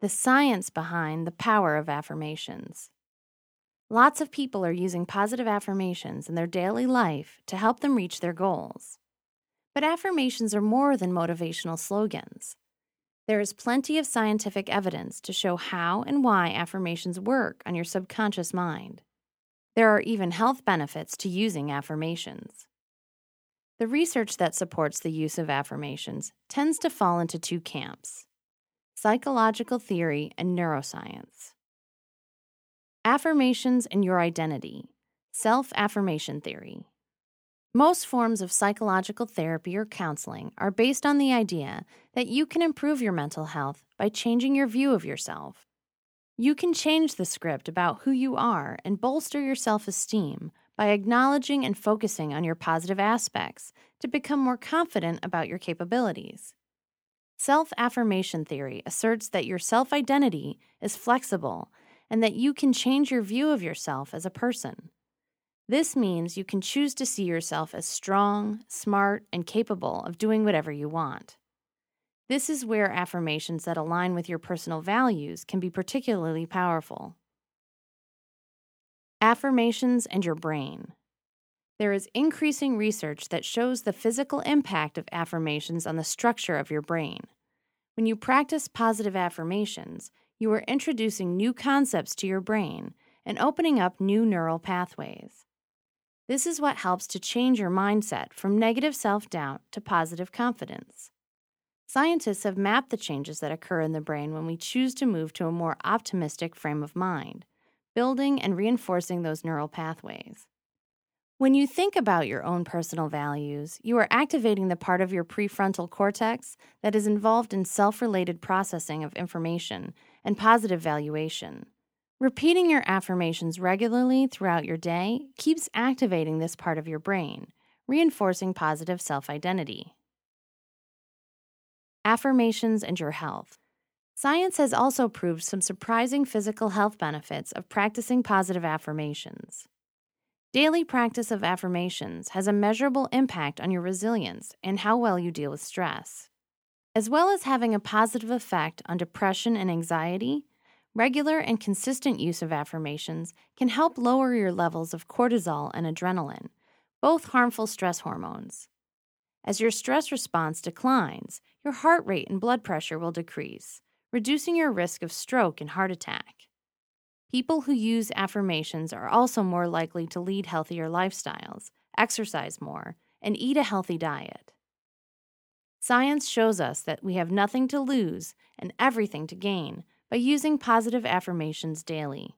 the science behind the power of affirmations. Lots of people are using positive affirmations in their daily life to help them reach their goals. But affirmations are more than motivational slogans. There is plenty of scientific evidence to show how and why affirmations work on your subconscious mind. There are even health benefits to using affirmations. The research that supports the use of affirmations tends to fall into two camps psychological theory and neuroscience. Affirmations and your identity, self affirmation theory. Most forms of psychological therapy or counseling are based on the idea that you can improve your mental health by changing your view of yourself. You can change the script about who you are and bolster your self esteem by acknowledging and focusing on your positive aspects to become more confident about your capabilities. Self affirmation theory asserts that your self identity is flexible and that you can change your view of yourself as a person. This means you can choose to see yourself as strong, smart, and capable of doing whatever you want. This is where affirmations that align with your personal values can be particularly powerful. Affirmations and your brain. There is increasing research that shows the physical impact of affirmations on the structure of your brain. When you practice positive affirmations, you are introducing new concepts to your brain and opening up new neural pathways. This is what helps to change your mindset from negative self doubt to positive confidence. Scientists have mapped the changes that occur in the brain when we choose to move to a more optimistic frame of mind, building and reinforcing those neural pathways. When you think about your own personal values, you are activating the part of your prefrontal cortex that is involved in self related processing of information and positive valuation. Repeating your affirmations regularly throughout your day keeps activating this part of your brain, reinforcing positive self identity. Affirmations and your health. Science has also proved some surprising physical health benefits of practicing positive affirmations. Daily practice of affirmations has a measurable impact on your resilience and how well you deal with stress. As well as having a positive effect on depression and anxiety, Regular and consistent use of affirmations can help lower your levels of cortisol and adrenaline, both harmful stress hormones. As your stress response declines, your heart rate and blood pressure will decrease, reducing your risk of stroke and heart attack. People who use affirmations are also more likely to lead healthier lifestyles, exercise more, and eat a healthy diet. Science shows us that we have nothing to lose and everything to gain by using positive affirmations daily.